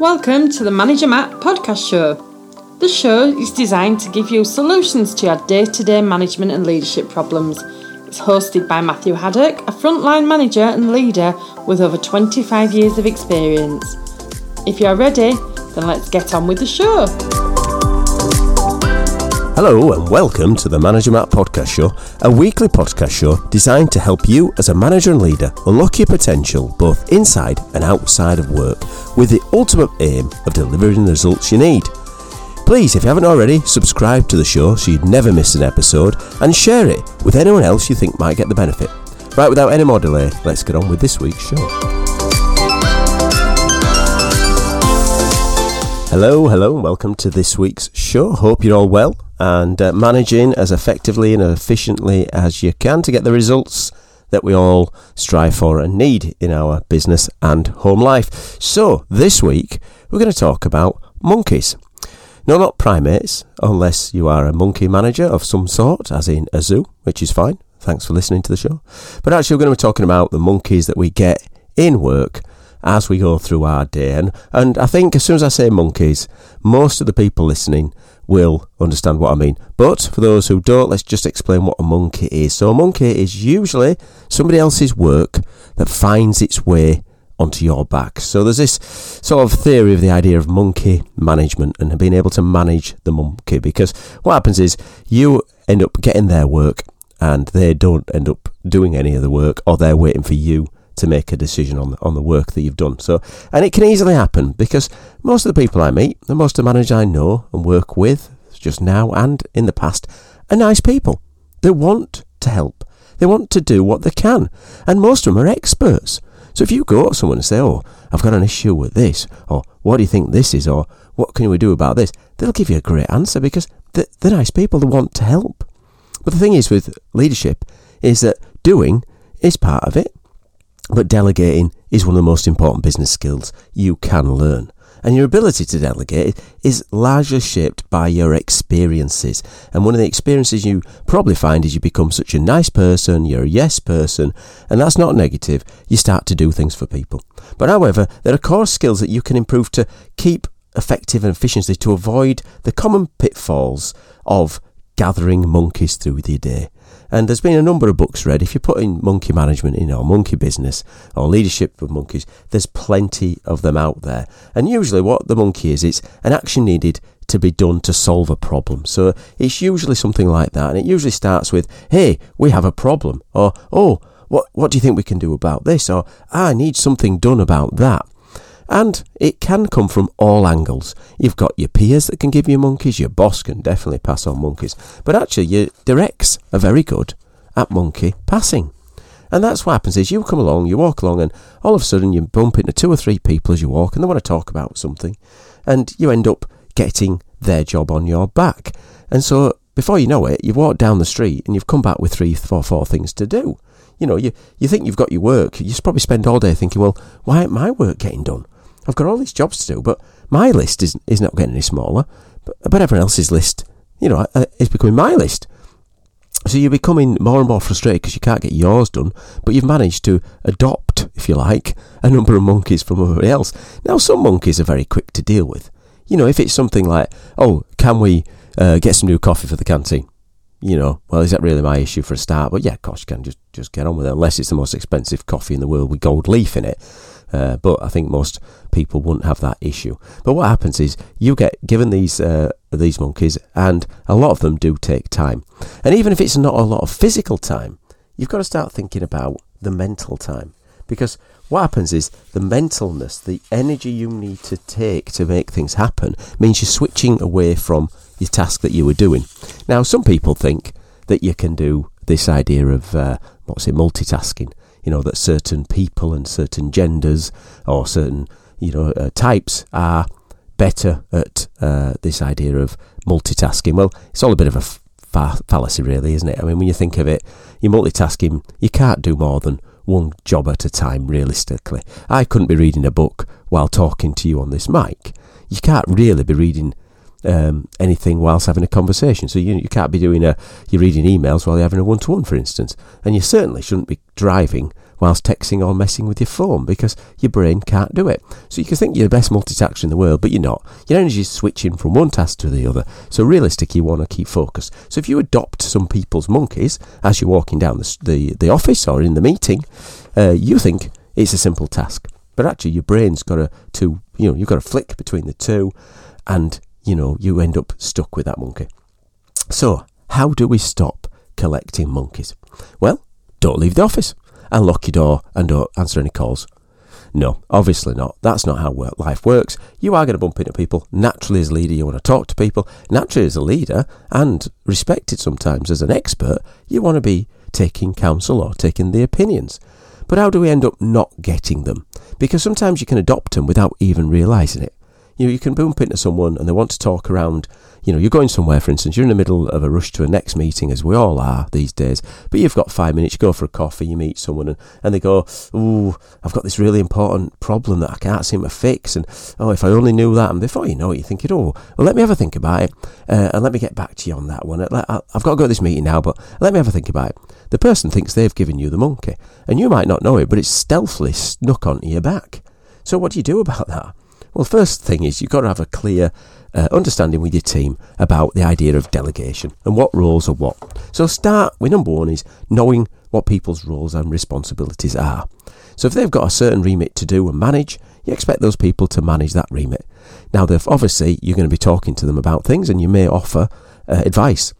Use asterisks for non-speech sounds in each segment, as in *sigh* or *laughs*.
Welcome to the Manager Matt podcast show. The show is designed to give you solutions to your day to day management and leadership problems. It's hosted by Matthew Haddock, a frontline manager and leader with over 25 years of experience. If you're ready, then let's get on with the show. Hello and welcome to the Manager Matt Podcast Show, a weekly podcast show designed to help you as a manager and leader unlock your potential both inside and outside of work with the ultimate aim of delivering the results you need. Please, if you haven't already, subscribe to the show so you'd never miss an episode and share it with anyone else you think might get the benefit. Right, without any more delay, let's get on with this week's show. Hello, hello, and welcome to this week's show. Hope you're all well and uh, managing as effectively and efficiently as you can to get the results that we all strive for and need in our business and home life. So, this week we're going to talk about monkeys. No, not primates, unless you are a monkey manager of some sort, as in a zoo, which is fine. Thanks for listening to the show. But actually, we're going to be talking about the monkeys that we get in work as we go through our day. And, and I think as soon as I say monkeys, most of the people listening will understand what I mean. But for those who don't, let's just explain what a monkey is. So a monkey is usually somebody else's work that finds its way onto your back. So there's this sort of theory of the idea of monkey management and being able to manage the monkey because what happens is you end up getting their work and they don't end up doing any of the work or they're waiting for you to make a decision on the, on the work that you've done. So, and it can easily happen because most of the people I meet, the most of the managers I know and work with, just now and in the past, are nice people. They want to help. They want to do what they can, and most of them are experts. So if you go to someone and say, "Oh, I've got an issue with this," or "What do you think this is?" or "What can we do about this?" they'll give you a great answer because they're, they're nice people. They want to help. But the thing is with leadership is that doing is part of it. But delegating is one of the most important business skills you can learn. And your ability to delegate is largely shaped by your experiences. And one of the experiences you probably find is you become such a nice person, you're a yes person, and that's not negative. You start to do things for people. But however, there are core skills that you can improve to keep effective and efficiency to avoid the common pitfalls of gathering monkeys through the day. And there's been a number of books read. If you put in monkey management, you know, monkey business or leadership of monkeys, there's plenty of them out there. And usually what the monkey is, it's an action needed to be done to solve a problem. So it's usually something like that. And it usually starts with, hey, we have a problem. Or, oh, what, what do you think we can do about this? Or, I need something done about that. And it can come from all angles. You've got your peers that can give you monkeys, your boss can definitely pass on monkeys, but actually your directs are very good at monkey passing. And that's what happens is you come along, you walk along, and all of a sudden you bump into two or three people as you walk, and they want to talk about something, and you end up getting their job on your back. And so before you know it, you've walked down the street and you've come back with three, four, four things to do. You know, you, you think you've got your work. You probably spend all day thinking, well, why ain't my work getting done? I've got all these jobs to do, but my list is, is not getting any smaller. But, but everyone else's list, you know, uh, is becoming my list. So you're becoming more and more frustrated because you can't get yours done, but you've managed to adopt, if you like, a number of monkeys from everybody else. Now, some monkeys are very quick to deal with. You know, if it's something like, oh, can we uh, get some new coffee for the canteen? You know, well, is that really my issue for a start? But yeah, gosh, you can just, just get on with it, unless it's the most expensive coffee in the world with gold leaf in it. Uh, but I think most people wouldn't have that issue. But what happens is you get given these uh, these monkeys, and a lot of them do take time. And even if it's not a lot of physical time, you've got to start thinking about the mental time because what happens is the mentalness, the energy you need to take to make things happen, means you're switching away from your task that you were doing. Now, some people think that you can do this idea of uh, what's it, multitasking you know, that certain people and certain genders or certain, you know, uh, types are better at uh, this idea of multitasking. Well, it's all a bit of a fa- fallacy, really, isn't it? I mean, when you think of it, you're multitasking, you can't do more than one job at a time, realistically. I couldn't be reading a book while talking to you on this mic. You can't really be reading um, anything whilst having a conversation. So you, you can't be doing a, you're reading emails while you're having a one to one, for instance. And you certainly shouldn't be driving whilst texting or messing with your phone because your brain can't do it. So you can think you're the best multitasker in the world, but you're not. Your energy is switching from one task to the other. So realistically, you want to keep focus. So if you adopt some people's monkeys as you're walking down the, the, the office or in the meeting, uh, you think it's a simple task. But actually, your brain's got to, to, you know, you've got to flick between the two, and you know, you end up stuck with that monkey. So, how do we stop collecting monkeys? Well, don't leave the office and lock your door and don't answer any calls. No, obviously not. That's not how life works. You are going to bump into people. Naturally, as a leader, you want to talk to people. Naturally, as a leader, and respected sometimes as an expert, you want to be taking counsel or taking the opinions. But how do we end up not getting them? Because sometimes you can adopt them without even realizing it. You know, you can bump into someone and they want to talk around you know, you're going somewhere, for instance, you're in the middle of a rush to a next meeting, as we all are these days, but you've got five minutes, you go for a coffee, you meet someone, and, and they go, Ooh, I've got this really important problem that I can't seem to fix, and oh, if I only knew that, and before you know it, you're thinking, oh, well, let me have a think about it, uh, and let me get back to you on that one. I've got to go to this meeting now, but let me have a think about it. The person thinks they've given you the monkey, and you might not know it, but it's stealthily snuck onto your back. So what do you do about that? Well, first thing is you've got to have a clear uh, understanding with your team about the idea of delegation and what roles are what. So start with number one is knowing what people's roles and responsibilities are. So if they've got a certain remit to do and manage, you expect those people to manage that remit. Now, obviously, you're going to be talking to them about things and you may offer uh, advice,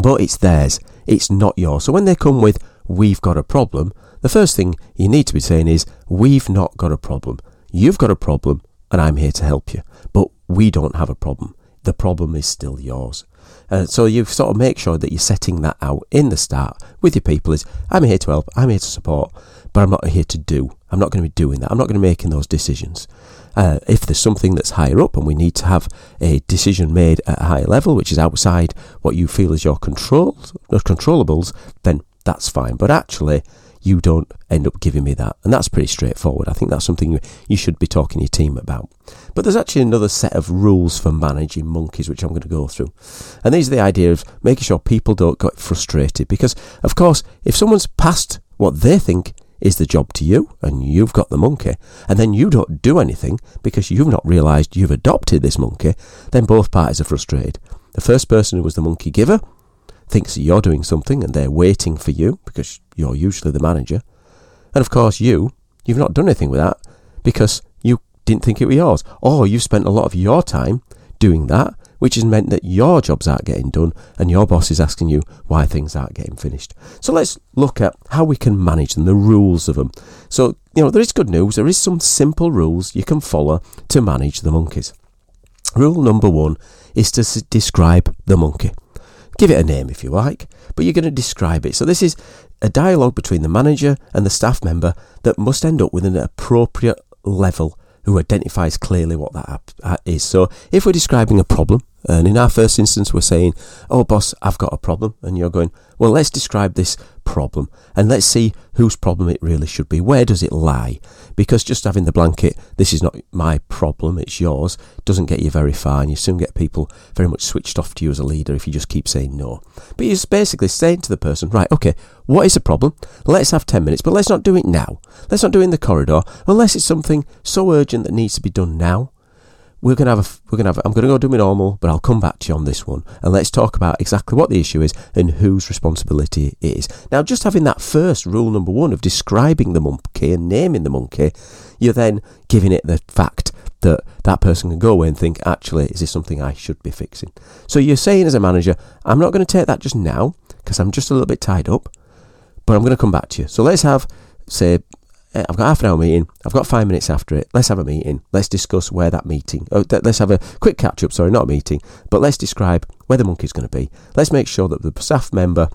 but it's theirs. It's not yours. So when they come with, we've got a problem, the first thing you need to be saying is, we've not got a problem. You've got a problem and I'm here to help you. But we don't have a problem. The problem is still yours. Uh, so you sort of make sure that you're setting that out in the start with your people is I'm here to help, I'm here to support, but I'm not here to do. I'm not going to be doing that. I'm not going to be making those decisions. Uh, if there's something that's higher up and we need to have a decision made at a higher level, which is outside what you feel is your control, controllables, then that's fine. But actually, you don't end up giving me that. And that's pretty straightforward. I think that's something you should be talking to your team about. But there's actually another set of rules for managing monkeys, which I'm going to go through. And these are the idea of making sure people don't get frustrated. Because, of course, if someone's passed what they think is the job to you and you've got the monkey, and then you don't do anything because you've not realised you've adopted this monkey, then both parties are frustrated. The first person who was the monkey giver thinks you're doing something and they're waiting for you because you're usually the manager. And of course, you, you've not done anything with that because you didn't think it was yours. Or you've spent a lot of your time doing that, which has meant that your jobs aren't getting done and your boss is asking you why things aren't getting finished. So let's look at how we can manage them, the rules of them. So, you know, there is good news. There is some simple rules you can follow to manage the monkeys. Rule number one is to describe the monkey. Give it a name if you like, but you're going to describe it. So this is a dialogue between the manager and the staff member that must end up with an appropriate level who identifies clearly what that is. So if we're describing a problem, and in our first instance, we're saying, Oh, boss, I've got a problem. And you're going, Well, let's describe this problem and let's see whose problem it really should be. Where does it lie? Because just having the blanket, this is not my problem, it's yours, doesn't get you very far. And you soon get people very much switched off to you as a leader if you just keep saying no. But you're basically saying to the person, Right, okay, what is the problem? Let's have 10 minutes, but let's not do it now. Let's not do it in the corridor unless it's something so urgent that needs to be done now we're gonna have a, we're gonna have I'm gonna go do my normal, but I'll come back to you on this one and let's talk about exactly what the issue is and whose responsibility it is. Now, just having that first rule number one of describing the monkey and naming the monkey, you're then giving it the fact that that person can go away and think, actually, is this something I should be fixing? So you're saying as a manager, I'm not going to take that just now because I'm just a little bit tied up, but I'm going to come back to you. So let's have, say, uh, I've got half an hour meeting. I've got five minutes after it. Let's have a meeting. Let's discuss where that meeting. Oh, let's have a quick catch up. Sorry, not a meeting, but let's describe where the monkey's going to be. Let's make sure that the staff member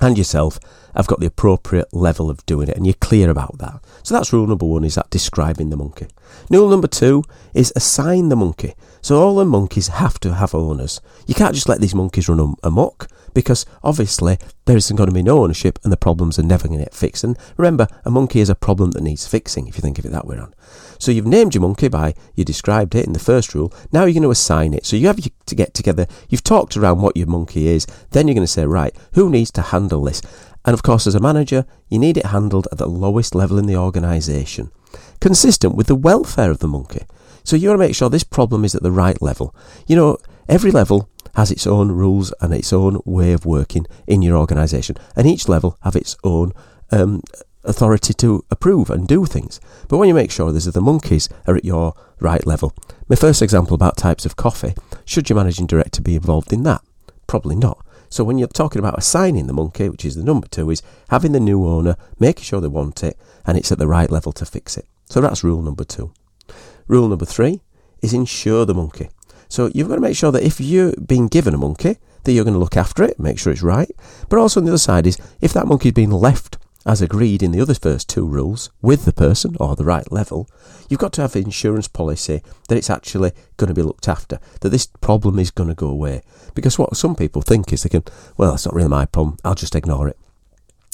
and yourself have got the appropriate level of doing it and you're clear about that. So that's rule number one is that describing the monkey. Rule number two is assign the monkey. So all the monkeys have to have owners. You can't just let these monkeys run amok because obviously there isn't going to be no ownership and the problems are never going to get fixed. And remember, a monkey is a problem that needs fixing if you think of it that way around. So you've named your monkey by, you described it in the first rule, now you're going to assign it. So you have to get together, you've talked around what your monkey is, then you're going to say, right, who needs to handle this? And of course, as a manager, you need it handled at the lowest level in the organisation, consistent with the welfare of the monkey. So you want to make sure this problem is at the right level. You know, every level has its own rules and its own way of working in your organisation, and each level have its own um, authority to approve and do things. But when you make sure that the monkeys are at your right level, my first example about types of coffee, should your managing director be involved in that? Probably not. So when you're talking about assigning the monkey, which is the number two, is having the new owner, making sure they want it, and it's at the right level to fix it. So that's rule number two. Rule number three is insure the monkey. So you've got to make sure that if you're being given a monkey, that you're going to look after it, make sure it's right. But also on the other side is if that monkey's been left as agreed in the other first two rules with the person or the right level, you've got to have an insurance policy that it's actually going to be looked after, that this problem is going to go away. Because what some people think is they can, well, it's not really my problem, I'll just ignore it.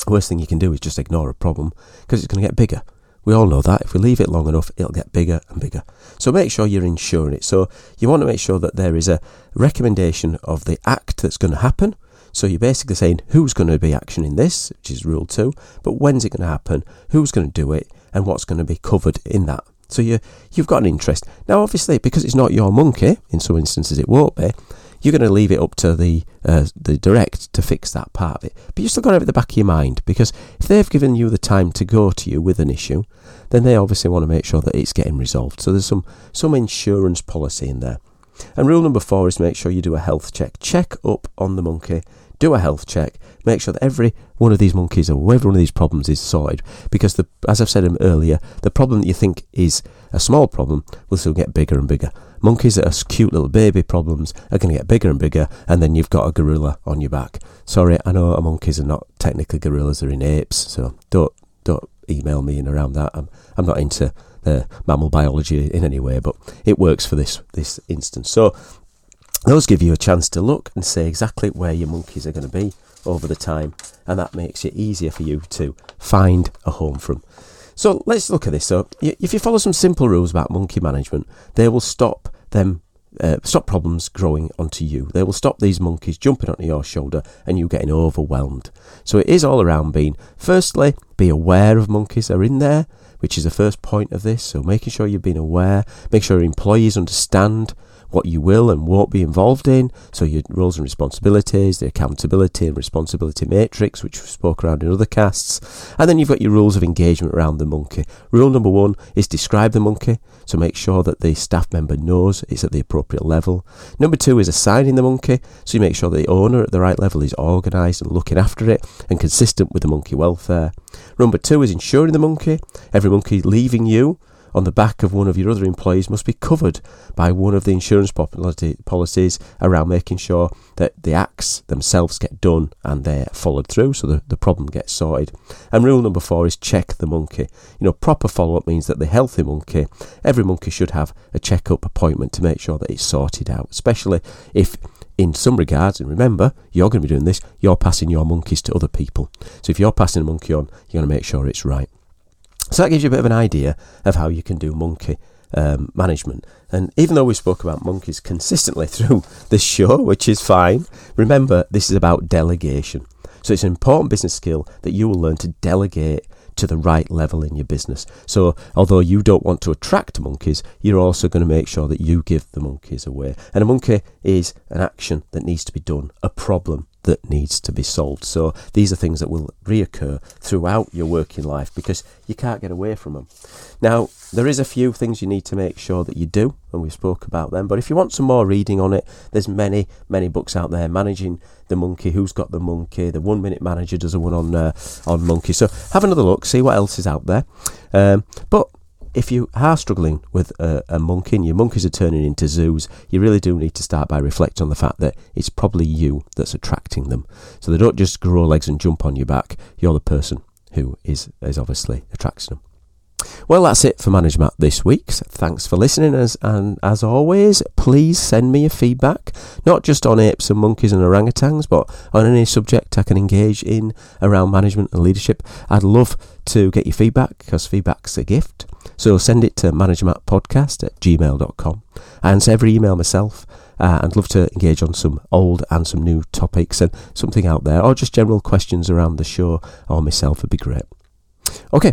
The worst thing you can do is just ignore a problem because it's going to get bigger. We all know that. If we leave it long enough, it'll get bigger and bigger. So make sure you're insuring it. So you want to make sure that there is a recommendation of the act that's going to happen. So you're basically saying who's going to be actioning this, which is rule two, but when's it going to happen, who's going to do it, and what's going to be covered in that. So you you've got an interest. Now, obviously, because it's not your monkey, in some instances it won't be, you're going to leave it up to the uh, the direct to fix that part of it. But you've still got to have it at the back of your mind because if they've given you the time to go to you with an issue, then they obviously want to make sure that it's getting resolved. So there's some some insurance policy in there. And rule number four is make sure you do a health check. Check up on the monkey do a health check, make sure that every one of these monkeys or every one of these problems is sorted. Because, the, as I've said earlier, the problem that you think is a small problem will still get bigger and bigger. Monkeys that are cute little baby problems are going to get bigger and bigger, and then you've got a gorilla on your back. Sorry, I know monkeys are not technically gorillas; they're in apes, so don't don't email me in around that. I'm I'm not into the mammal biology in any way, but it works for this this instance. So those give you a chance to look and say exactly where your monkeys are going to be over the time, and that makes it easier for you to find a home from. So let's look at this. So if you follow some simple rules about monkey management, they will stop them uh, stop problems growing onto you. They will stop these monkeys jumping onto your shoulder and you getting overwhelmed. So it is all around being, firstly, be aware of monkeys that are in there, which is the first point of this. So making sure you've been aware, make sure your employees understand what you will and won't be involved in. So your roles and responsibilities, the accountability and responsibility matrix, which we spoke around in other casts. And then you've got your rules of engagement around the monkey. Rule number one is describe the monkey. So make sure that the staff member knows it's at the appropriate level. Number two is assigning the monkey. So you make sure the owner at the right level is organised and looking after it and consistent with the monkey welfare. Number two is insuring the monkey. Every monkey leaving you on the back of one of your other employees must be covered by one of the insurance policies around making sure that the acts themselves get done and they're followed through so the, the problem gets sorted. And rule number four is check the monkey. You know, proper follow up means that the healthy monkey, every monkey should have a check-up appointment to make sure that it's sorted out, especially if in some regards, and remember, you're going to be doing this, you're passing your monkeys to other people. So if you're passing a monkey on, you're going to make sure it's right. So that gives you a bit of an idea of how you can do monkey um, management. And even though we spoke about monkeys consistently *laughs* through this show, which is fine, remember this is about delegation. So it's an important business skill that you will learn to delegate to the right level in your business. So, although you don't want to attract monkeys, you're also going to make sure that you give the monkeys away. And a monkey is an action that needs to be done, a problem that needs to be solved. So these are things that will reoccur throughout your working life because you can't get away from them. Now, there is a few things you need to make sure that you do, and we spoke about them. But if you want some more reading on it, there's many, many books out there. Managing the monkey, who's got the monkey? The One Minute Manager does a one on uh, on monkey. So have another look, see what else is out there. Um, but if you are struggling with a, a monkey and your monkeys are turning into zoos, you really do need to start by reflecting on the fact that it's probably you that's attracting them. So they don't just grow legs and jump on your back, you're the person who is, is obviously attracting them. Well, that's it for Manage Matt this week. Thanks for listening, as, and as always, please send me your feedback, not just on apes and monkeys and orangutans, but on any subject I can engage in around management and leadership. I'd love to get your feedback because feedback's a gift. So send it to managermattpodcast at gmail.com. I answer every email myself. Uh, I'd love to engage on some old and some new topics and something out there, or just general questions around the show or myself would be great. Okay,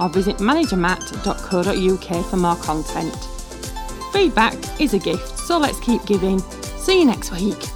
or visit managermatt.co.uk for more content. Feedback is a gift, so let's keep giving. See you next week.